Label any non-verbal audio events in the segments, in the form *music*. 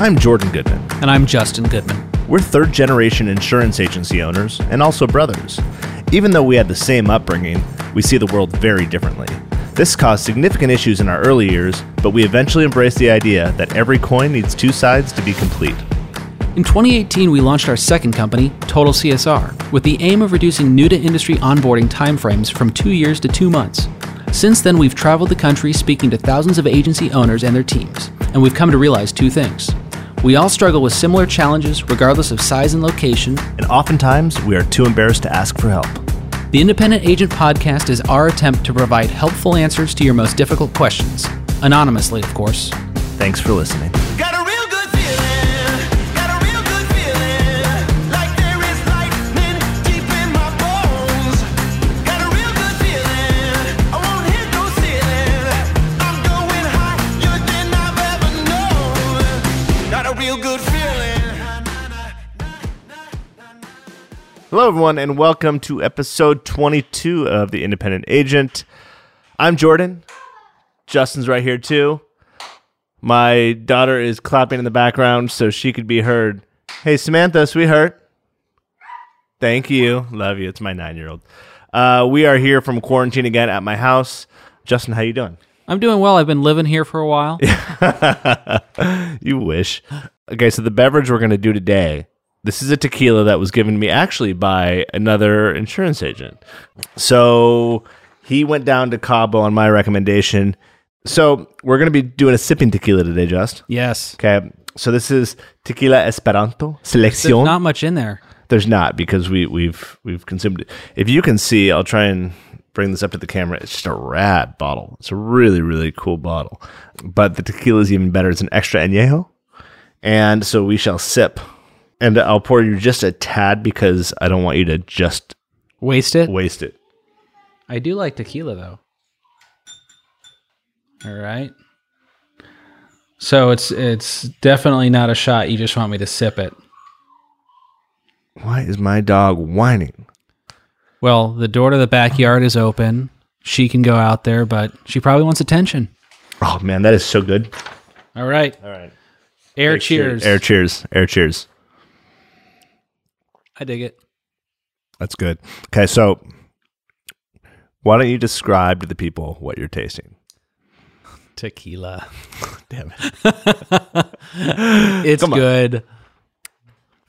I'm Jordan Goodman. And I'm Justin Goodman. We're third generation insurance agency owners and also brothers. Even though we had the same upbringing, we see the world very differently. This caused significant issues in our early years, but we eventually embraced the idea that every coin needs two sides to be complete. In 2018, we launched our second company, Total CSR, with the aim of reducing new to industry onboarding timeframes from two years to two months. Since then, we've traveled the country speaking to thousands of agency owners and their teams, and we've come to realize two things. We all struggle with similar challenges, regardless of size and location, And oftentimes, we are too embarrassed to ask for help. The Independent Agent Podcast is our attempt to provide helpful answers to your most difficult questions. Anonymously, of course. Thanks for listening. Hello, everyone, and welcome to episode 22 of The Independent Agent. I'm Jordan. Justin's right here, too. My daughter is clapping in the background so she could be heard. Hey, Samantha, sweetheart. Thank you. Love you. It's my nine year old. Uh, we are here from quarantine again at my house. Justin, how you doing? I'm doing well. I've been living here for a while. *laughs* you wish. Okay, so the beverage we're going to do today, this is a tequila that was given to me actually by another insurance agent. So he went down to Cabo on my recommendation. So we're going to be doing a sipping tequila today, Just. yes. Okay, so this is Tequila Esperanto There's Selección. not much in there. There's not because we we've we've consumed it. If you can see, I'll try and bring this up to the camera. It's just a rad bottle. It's a really really cool bottle. But the tequila is even better. It's an extra añejo, and so we shall sip. And I'll pour you just a tad because I don't want you to just Waste it. waste it. I do like tequila, though. All right. So it's it's definitely not a shot. You just want me to sip it. Why is my dog whining? Well, the door to the backyard is open. She can go out there, but she probably wants attention. Oh man, that is so good. All right. All right, Air cheers. Air cheers. Air cheers. I dig it. That's good. Okay, so why don't you describe to the people what you're tasting? Tequila. *laughs* Damn it. *laughs* It's Come on. good.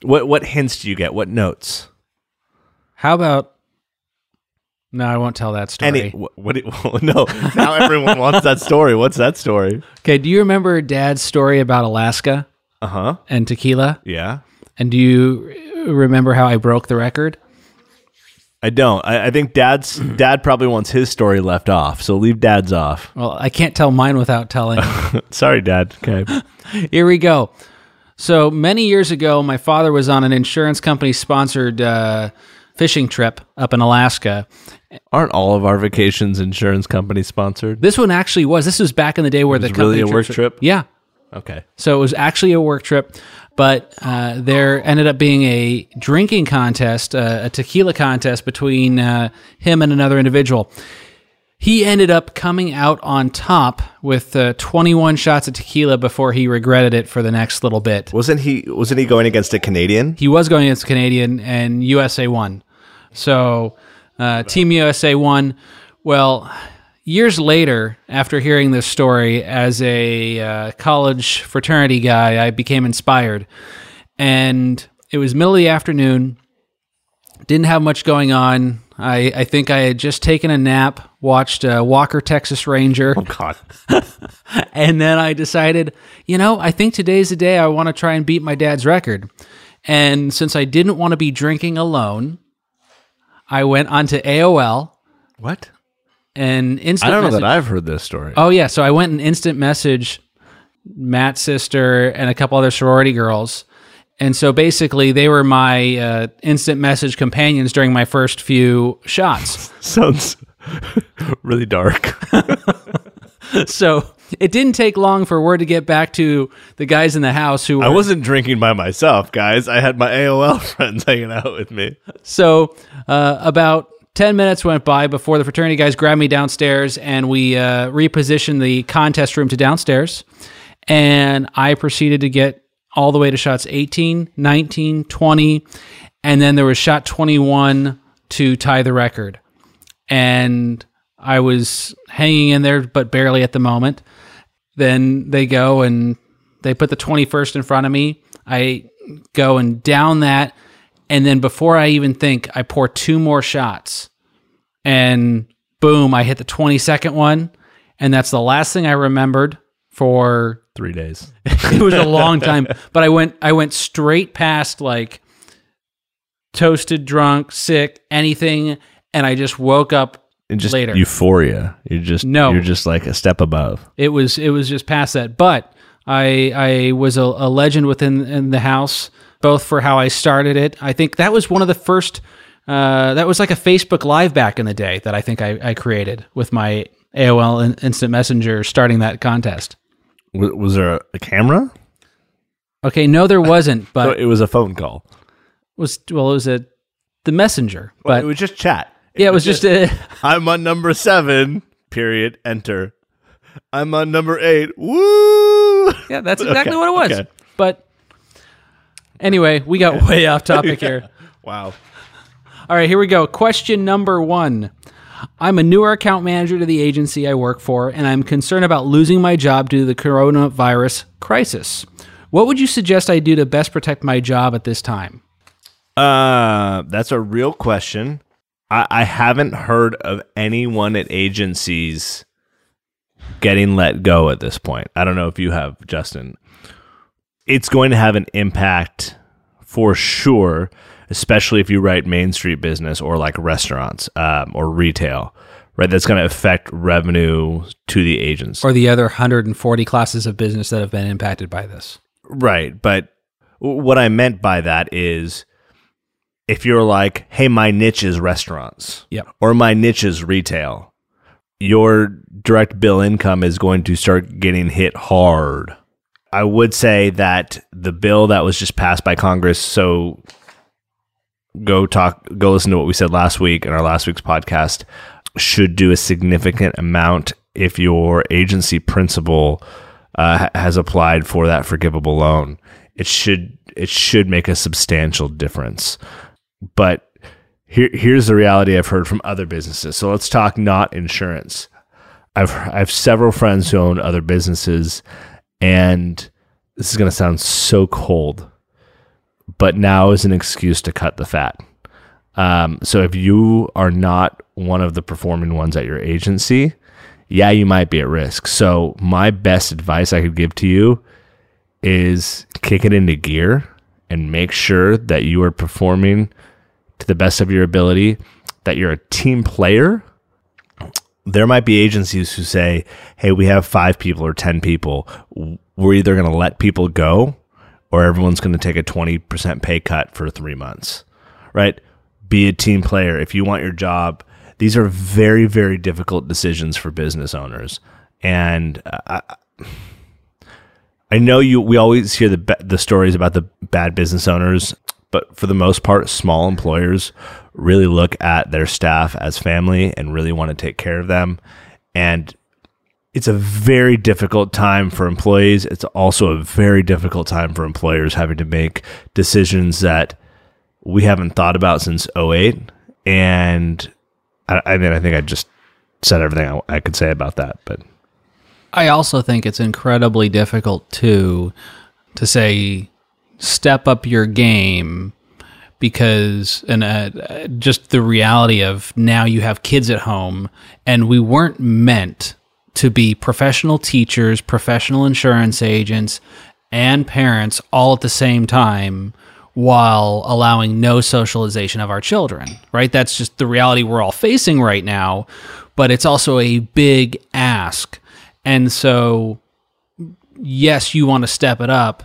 What what hints do you get? What notes? How about? No, I won't tell that story. Any what, *laughs* what no, now everyone wants that story. What's that story? Okay, do you remember Dad's story about Alaska Uh-huh. and tequila? Yeah. And do you remember how I broke the record? I don't. I, I think dad's *clears throat* dad probably wants his story left off. So leave dad's off. Well, I can't tell mine without telling. *laughs* Sorry, dad. Okay. *laughs* Here we go. So many years ago, my father was on an insurance company sponsored uh, fishing trip up in Alaska. Aren't all of our vacations insurance company sponsored? This one actually was. This was back in the day where the was really company a work trip? Yeah. Okay. So it was actually a work trip, but uh, there ended up being a drinking contest, uh, a tequila contest between uh, him and another individual. He ended up coming out on top with uh, 21 shots of tequila before he regretted it for the next little bit. Wasn't he wasn't he going against a Canadian? He was going against a Canadian, and USA won. So uh, Team USA won. Well, years later, after hearing this story, as a uh, college fraternity guy, I became inspired. And it was middle of the afternoon. Didn't have much going on. I, I think I had just taken a nap, watched uh, Walker Texas Ranger, Oh God. *laughs* and then I decided, you know, I think today's the day I want to try and beat my dad's record. And since I didn't want to be drinking alone, I went onto AOL What? And instant I don't know message- that I've heard this story. Oh yeah, so I went and instant message Matt's sister and a couple other sorority girls. And so basically, they were my uh, instant message companions during my first few shots. *laughs* Sounds really dark. *laughs* *laughs* so it didn't take long for word to get back to the guys in the house who were. I wasn't drinking by myself, guys. I had my AOL friends hanging out with me. So uh, about 10 minutes went by before the fraternity guys grabbed me downstairs and we uh, repositioned the contest room to downstairs. And I proceeded to get all the way to shots 18, 19, 20, and then there was shot 21 to tie the record. And I was hanging in there, but barely at the moment. Then they go and they put the 21st in front of me. I go and down that. And then before I even think, I pour two more shots. And boom, I hit the 22nd one. And that's the last thing I remembered for Three days. *laughs* it was a long *laughs* time but i went i went straight past like toasted drunk sick anything and i just woke up And just Later. euphoria. You're just No. You're just like a step above. it was it was just past that but i i was a, a legend within in the house both for how i started it i think that was one of the first uh, that was like a facebook live back in the day that i think i, I created with my aol in- instant messenger starting that contest Was, was there a, camera? okay no there wasn't *laughs* So but it was a phone call. was well it was a the messenger But but it was just chat. yeah it was just a *laughs* I'm on number seven. Period. Enter. I'm on number eight. Woo! Yeah, that's *laughs* exactly Okay, what it was. okay. But anyway, we got way off topic *laughs* here. Wow. All right, here we go. Question number one. I'm a newer account manager to the agency I work for, and I'm concerned about losing my job due to the coronavirus crisis. What would you suggest I do to best protect my job at this time? Uh, that's a real question. I, I haven't heard of anyone at agencies getting let go at this point. I don't know if you have, Justin. It's going to have an impact for sure, especially if you write Main Street business or like restaurants um, or retail, right? That's going to affect revenue to the agents. Or the other 140 classes of business that have been impacted by this? Right. But what I meant by that is if you're like, hey, my niche is restaurants Yep. or my niche is retail, your direct bill income is going to start getting hit hard. I would say that the bill that was just passed by Congress, so go talk, go listen to what we said last week in our last week's podcast, should do a significant amount if your agency principal uh, has applied for that forgivable loan. It should it should make a substantial difference. But here here's the reality I've heard from other businesses. So let's talk not insurance. I've I have several friends who own other businesses, and this is going to sound so cold, but now is an excuse to cut the fat. Um, so if you are not one of the performing ones at your agency, yeah, you might be at risk. So my best advice I could give to you is kick it into gear and make sure that you are performing to the best of your ability, that you're a team player. There might be agencies who say, hey, we have five people or 10 people. We're either going to let people go or everyone's going to take a 20% pay cut for three months, right? Be a team player. If you want your job, these are very, very difficult decisions for business owners. And uh, I, I know you. We always hear the the stories about the bad business owners, but for the most part, small employers really look at their staff as family and really want to take care of them. And it's a very difficult time for employees. It's also a very difficult time for employers having to make decisions that we haven't thought about since 08. And I, I mean, I think I just said everything I, I could say about that. But I also think it's incredibly difficult to to say step up your game because and uh, just the reality of now you have kids at home and we weren't meant to be professional teachers, professional insurance agents and parents all at the same time while allowing no socialization of our children, right? That's just the reality we're all facing right now, but it's also a big ask. And so, yes, you want to step it up,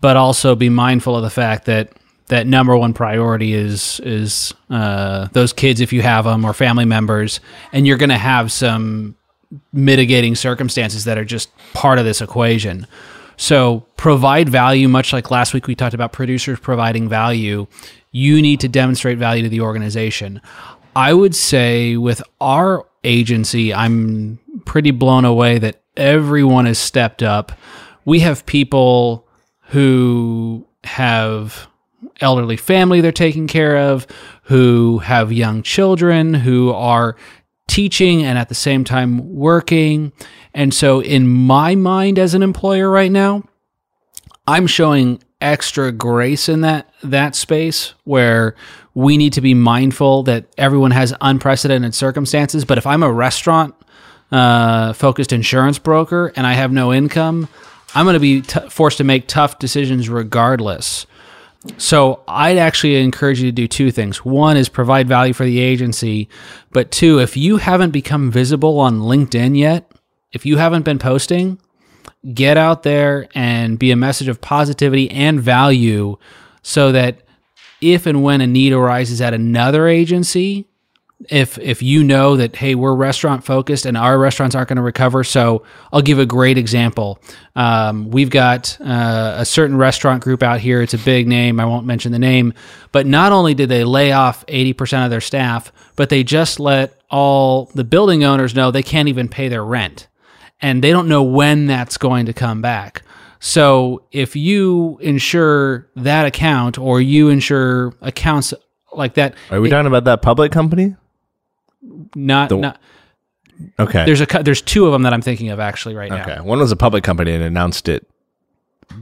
but also be mindful of the fact that that number one priority is is uh, those kids if you have them or family members, and you're going to have some mitigating circumstances that are just part of this equation. So provide value, much like last week we talked about producers providing value. You need to demonstrate value to the organization. I would say with our agency, I'm pretty blown away that everyone has stepped up. we have people who have elderly family they're taking care of, who have young children, who are teaching and at the same time working. And so, in my mind as an employer right now, I'm showing extra grace in that that space where we need to be mindful that everyone has unprecedented circumstances. But if I'm a restaurant uh, focused insurance broker and I have no income, I'm going to be t- forced to make tough decisions regardless. So I'd actually encourage you to do two things. One is provide value for the agency, but two, if you haven't become visible on LinkedIn yet, if you haven't been posting, get out there and be a message of positivity and value so that if and when a need arises at another agency, if if you know that hey we're restaurant focused and our restaurants aren't going to recover so i'll give a great example. Um, we've got uh, a certain restaurant group out here. It's a big name. I won't mention the name. But not only did they lay off 80% of their staff but they just let all the building owners know they can't even pay their rent. And they don't know when that's going to come back. So if you insure that account or you insure accounts like that Are we talking about that public company? Not The- not Okay. there's a there's two of them that I'm thinking of actually right now. okay. One was a public company and announced it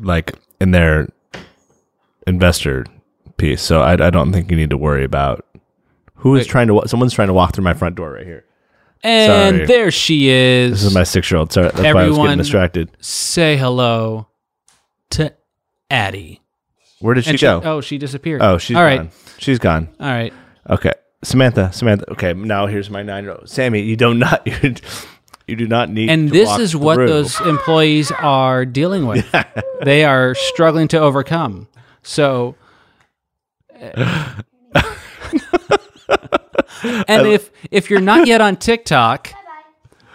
like in their investor piece. So I, I don't think you need to worry about who is Wait. trying to. Someone's trying to walk through my front door right here. And Sorry. there she is. This is my six year old. Sorry, that's why I was Everyone- getting distracted. Say hello to Addie. Where did she And go? oh, she disappeared. oh, she's all right. gone. She's gone. All right. Okay, Samantha. Samantha. Okay, now here's my nine year old. Sammy, you don't not *laughs* you, you do not need. And this is what through. those employees are dealing with. *laughs* they are struggling to overcome. So. *laughs* and if if you're not yet on TikTok,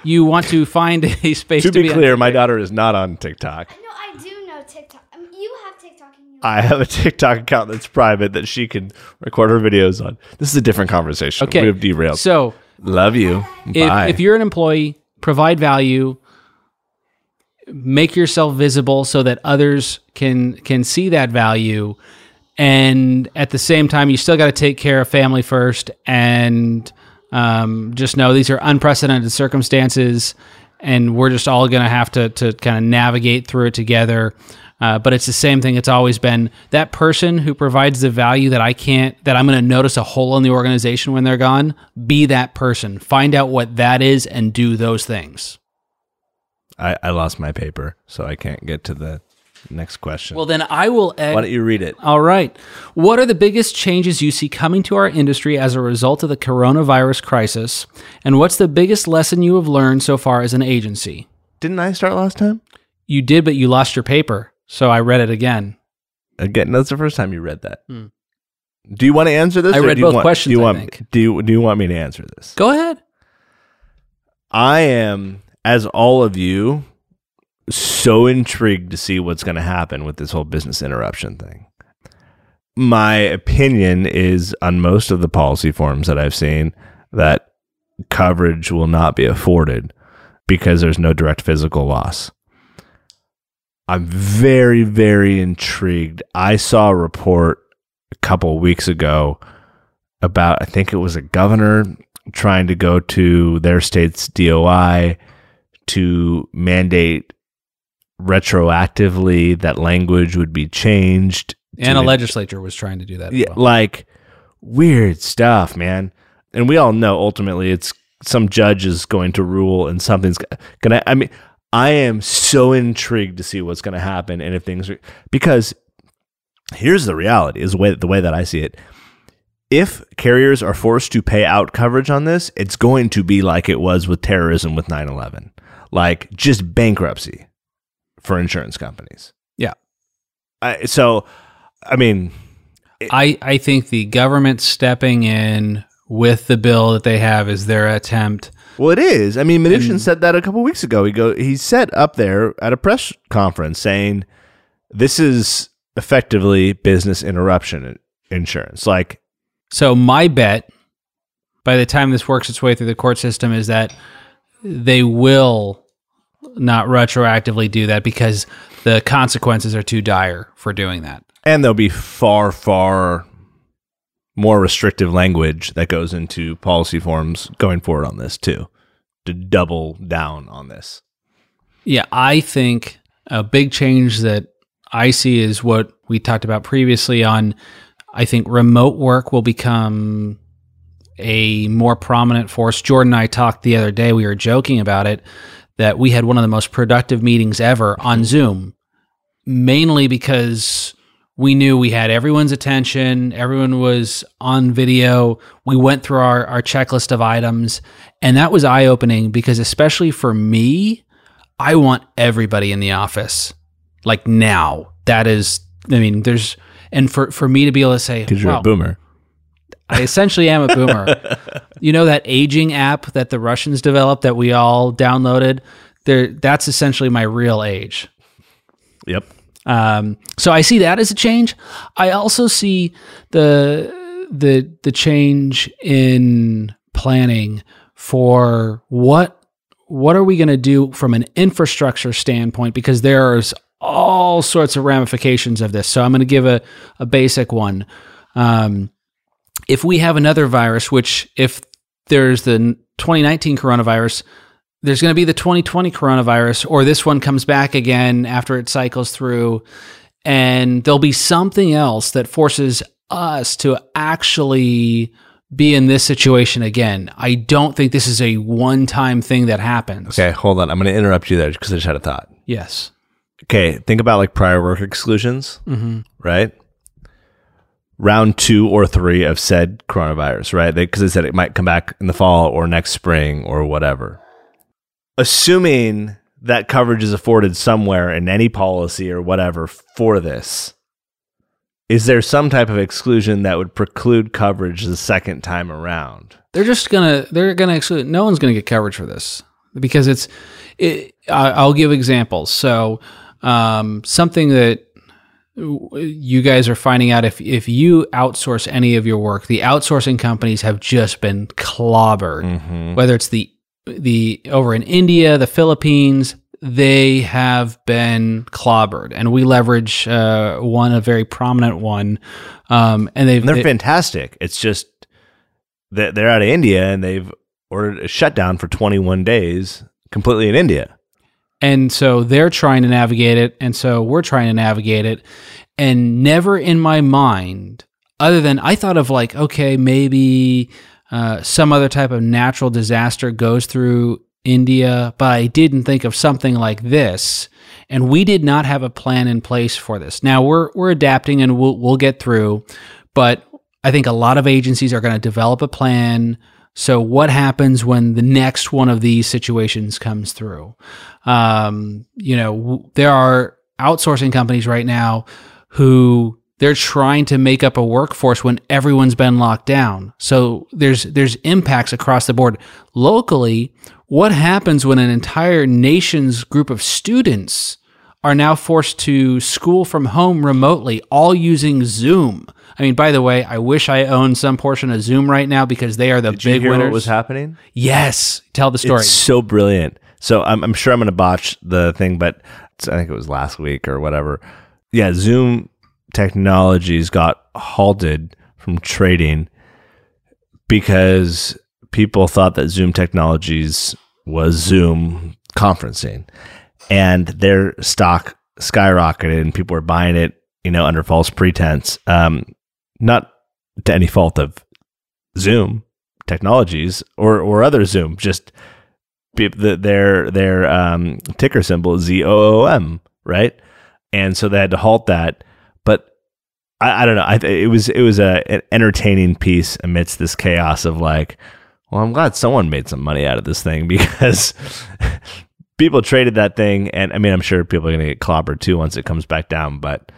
you want to find a space To to, be on clear, my daughter is not on TikTok. No, I do know TikTok. Um, you have TikTok in your I have a TikTok account that's private that she can record her videos on. This is a different conversation. Okay. We have derailed. So Love you. if, Bye. if you're an employee, provide value, make yourself visible so that others can can see that value, and at the same time, you still got to take care of family first, and um, just know these are unprecedented circumstances, and we're just all going to have to to kind of navigate through it together. Uh, but it's the same thing. It's always been that person who provides the value that I can't, that I'm going to notice a hole in the organization when they're gone. Be that person. Find out what that is and do those things. I, I lost my paper, so I can't get to the next question. Well, then I will. Ed- Why don't you read it? All right. What are the biggest changes you see coming to our industry as a result of the coronavirus crisis? And what's the biggest lesson you have learned so far as an agency? Didn't I start last time? You did, but you lost your paper. So I read it again. Again, that's the first time you read that. Do you want to answer this? Hmm. I read both want, questions, Do you I want think. do you do you want me to answer this? Go ahead. I am, as all of you, so intrigued to see what's going to happen with this whole business interruption thing. My opinion is on most of the policy forms that I've seen that coverage will not be afforded because there's no direct physical loss. I'm very, very intrigued. I saw a report a couple weeks ago about, I think it was a governor trying to go to their state's DOI to mandate retroactively that language would be changed. And a legislature was trying to do that. yeah, well. like weird stuff, man. And we all know ultimately it's some judge is going to rule and something's gonna. I mean, I am so intrigued to see what's going to happen and if things are because here's the reality is the way the way that I see it. If carriers are forced to pay out coverage on this, it's going to be like it was with terrorism with 9/11. Like just bankruptcy for insurance companies. Yeah. I, so I mean, I, I think the government stepping in with the bill that they have is their attempt. Well, it is. I mean, Mnuchin said that a couple weeks ago. He go he said up there at a press conference saying this is effectively business interruption insurance. Like, So my bet, by the time this works its way through the court system, is that they will not retroactively do that because the consequences are too dire for doing that. And they'll be far, far more restrictive language that goes into policy forms going forward on this too, to double down on this. Yeah, I think a big change that I see is what we talked about previously on I think remote work will become a more prominent force. Jordan and I talked the other day, we were joking about it, that we had one of the most productive meetings ever on Zoom, mainly because we knew we had everyone's attention, everyone was on video. We went through our, our checklist of items, and that was eye opening because, especially for me, I want everybody in the office like now. That is, I mean, there's, and for, for me to be able to say, Because you're wow, a boomer. I essentially am a boomer. *laughs* you know that aging app that the Russians developed that we all downloaded? There, that's essentially my real age. Yep. Um, so I see that as a change. I also see the the the change in planning for what what are we going to do from an infrastructure standpoint because there's all sorts of ramifications of this. So I'm going to give a, a basic one. Um, if we have another virus, which if there's the 2019 coronavirus, there's going to be the 2020 coronavirus, or this one comes back again after it cycles through, and there'll be something else that forces us to actually be in this situation again. I don't think this is a one time thing that happens. Okay, hold on. I'm going to interrupt you there because I just had a thought. Yes. Okay, think about like prior work exclusions, hmm right? Round two or three of said coronavirus, right? Because they, said it might come back in the fall or next spring or whatever. Assuming that coverage is afforded somewhere in any policy or whatever for this, is there some type of exclusion that would preclude coverage the second time around? They're just gonna they're gonna exclude. No one's gonna get coverage for this because it's. It, I- I'll give examples. So um, something that you guys are finding out if if you outsource any of your work, the outsourcing companies have just been clobbered. Whether it's the the over in India, the Philippines, they have been clobbered, and we leverage uh, one a very prominent one, um, and they've And they're they- fantastic. It's just that they're out of India and they've ordered a shutdown for 21 days completely in India. And so they're trying to navigate it. And so we're trying to navigate it. And never in my mind, other than I thought of like, okay, maybe uh, some other type of natural disaster goes through India, but I didn't think of something like this. And we did not have a plan in place for this. Now we're we're adapting and we'll we'll get through, but I think a lot of agencies are going to develop a plan. So what happens when the next one of these situations comes through? Um, you know, w- there are outsourcing companies right now who they're trying to make up a workforce when everyone's been locked down. So there's there's impacts across the board. Locally, what happens when an entire nation's group of students are now forced to school from home remotely, all using Zoom? I mean, by the way, I wish I owned some portion of Zoom right now because they are the Did you big hear winners. what was happening? yes, tell the story. It's so brilliant. So I'm, I'm sure I'm going to botch the thing, but I think it was last week or whatever. Yeah, Zoom technologies got halted from trading because people thought that Zoom technologies was Zoom conferencing, and their stock skyrocketed, and people were buying it, you know, under false pretense. Um, not to any fault of Zoom technologies or or other Zoom, just the, their their um, ticker symbol is Z O O M, right? And so they had to halt that. I, I don't know. I it was it was a an entertaining piece amidst this chaos of like, well, I'm glad someone made some money out of this thing *laughs* because people traded that thing, and I mean, I'm sure people are going to get clobbered too once it comes back down. But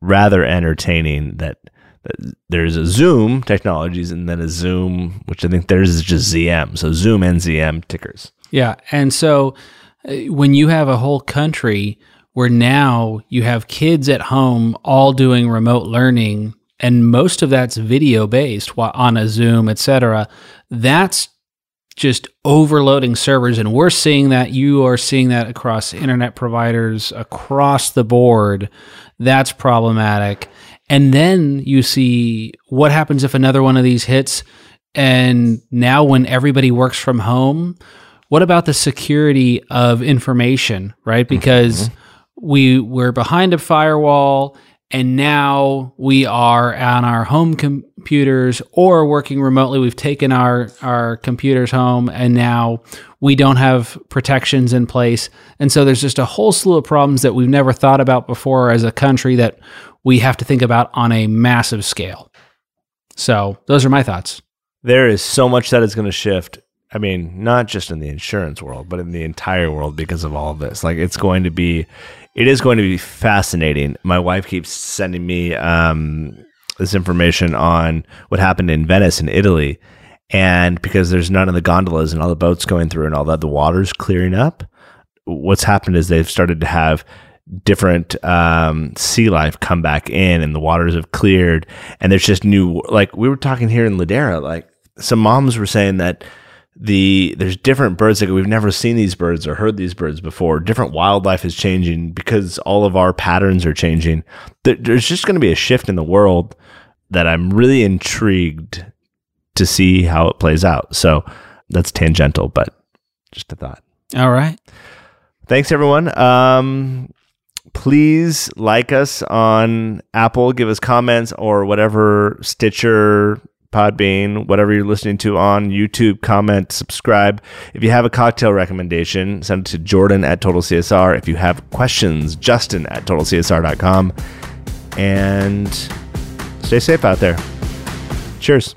rather entertaining that. that There's a Zoom technologies and then a Zoom, which I think theirs is just ZM. So Zoom and ZM tickers. Yeah. And so uh, when you have a whole country where now you have kids at home all doing remote learning and most of that's video based on a Zoom, etc. that's just overloading servers. And we're seeing that. You are seeing that across internet providers across the board. That's problematic. And then you see what happens if another one of these hits. And now, when everybody works from home, what about the security of information, right? Mm-hmm. Because mm-hmm. We we're behind a firewall and now we are on our home computers or working remotely. We've taken our our computers home and now we don't have protections in place. And so there's just a whole slew of problems that we've never thought about before as a country that we have to think about on a massive scale. So those are my thoughts. There is so much that is going to shift. I mean, not just in the insurance world, but in the entire world because of all of this. Like, it's going to be, it is going to be fascinating. My wife keeps sending me um, this information on what happened in Venice in Italy. And because there's none of the gondolas and all the boats going through and all that, the water's clearing up. What's happened is they've started to have different um, sea life come back in and the waters have cleared and there's just new like we were talking here in ladera like some moms were saying that the there's different birds like we've never seen these birds or heard these birds before. Different wildlife is changing because all of our patterns are changing. There- there's just going to be a shift in the world that i'm really intrigued to see how it plays out. So that's tangential but just a thought. All right. Thanks, everyone. Um, please like us on Apple, give us comments or whatever Stitcher, Podbean, whatever you're listening to on YouTube, comment, subscribe. If you have a cocktail recommendation, send it to Jordan at Total CSR. If you have questions, Justin at TotalCSR.com. And stay safe out there. Cheers.